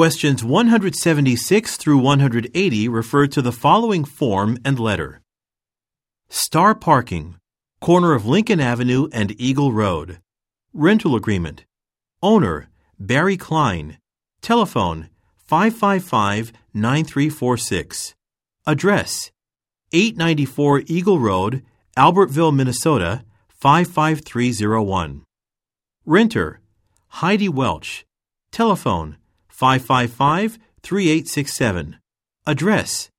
Questions 176 through 180 refer to the following form and letter. Star Parking, corner of Lincoln Avenue and Eagle Road. Rental agreement. Owner, Barry Klein. Telephone, 555 9346. Address, 894 Eagle Road, Albertville, Minnesota, 55301. Renter, Heidi Welch. Telephone, 555 3867. Address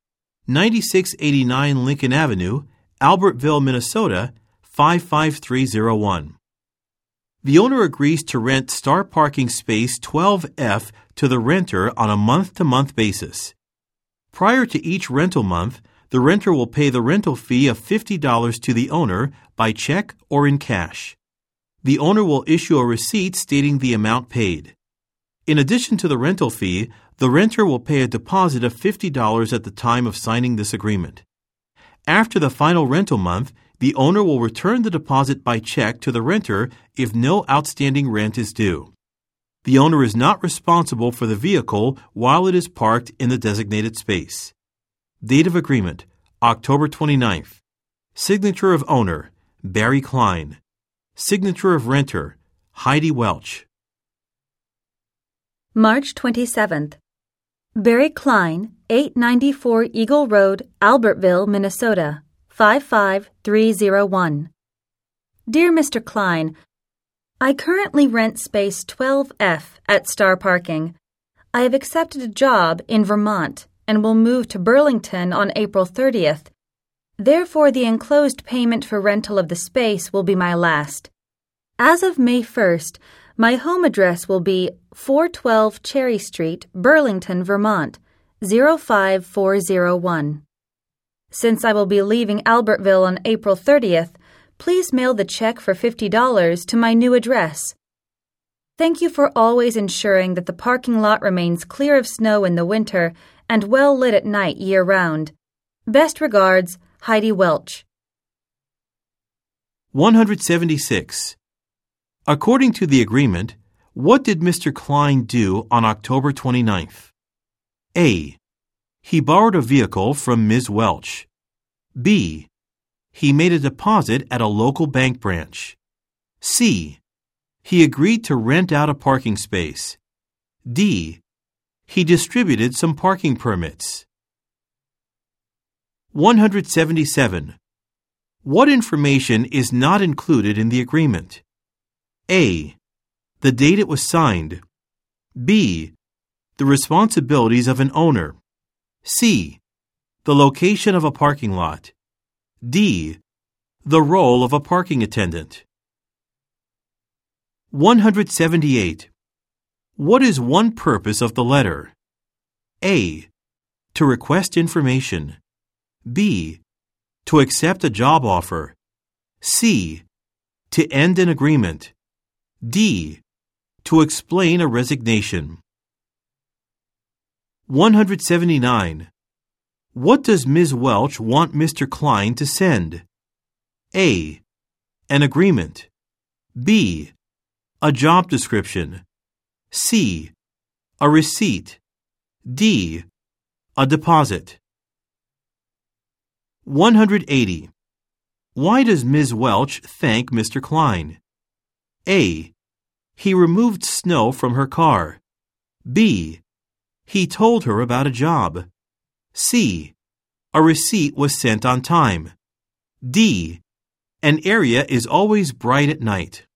9689 Lincoln Avenue, Albertville, Minnesota 55301. The owner agrees to rent Star Parking Space 12F to the renter on a month to month basis. Prior to each rental month, the renter will pay the rental fee of $50 to the owner by check or in cash. The owner will issue a receipt stating the amount paid. In addition to the rental fee, the renter will pay a deposit of $50 at the time of signing this agreement. After the final rental month, the owner will return the deposit by check to the renter if no outstanding rent is due. The owner is not responsible for the vehicle while it is parked in the designated space. Date of agreement October 29th. Signature of owner Barry Klein. Signature of renter Heidi Welch. March 27th. Barry Klein, 894 Eagle Road, Albertville, Minnesota, 55301. Dear Mr. Klein, I currently rent space 12F at Star Parking. I have accepted a job in Vermont and will move to Burlington on April 30th. Therefore, the enclosed payment for rental of the space will be my last. As of May 1st, my home address will be 412 Cherry Street, Burlington, Vermont, 05401. Since I will be leaving Albertville on April 30th, please mail the check for $50 to my new address. Thank you for always ensuring that the parking lot remains clear of snow in the winter and well lit at night year round. Best regards, Heidi Welch. 176. According to the agreement, what did Mr. Klein do on October 29th? A. He borrowed a vehicle from Ms. Welch. B. He made a deposit at a local bank branch. C. He agreed to rent out a parking space. D. He distributed some parking permits. 177. What information is not included in the agreement? A. The date it was signed. B. The responsibilities of an owner. C. The location of a parking lot. D. The role of a parking attendant. 178. What is one purpose of the letter? A. To request information. B. To accept a job offer. C. To end an agreement. D. To explain a resignation. 179. What does Ms. Welch want Mr. Klein to send? A. An agreement. B. A job description. C. A receipt. D. A deposit. 180. Why does Ms. Welch thank Mr. Klein? A. He removed snow from her car. B. He told her about a job. C. A receipt was sent on time. D. An area is always bright at night.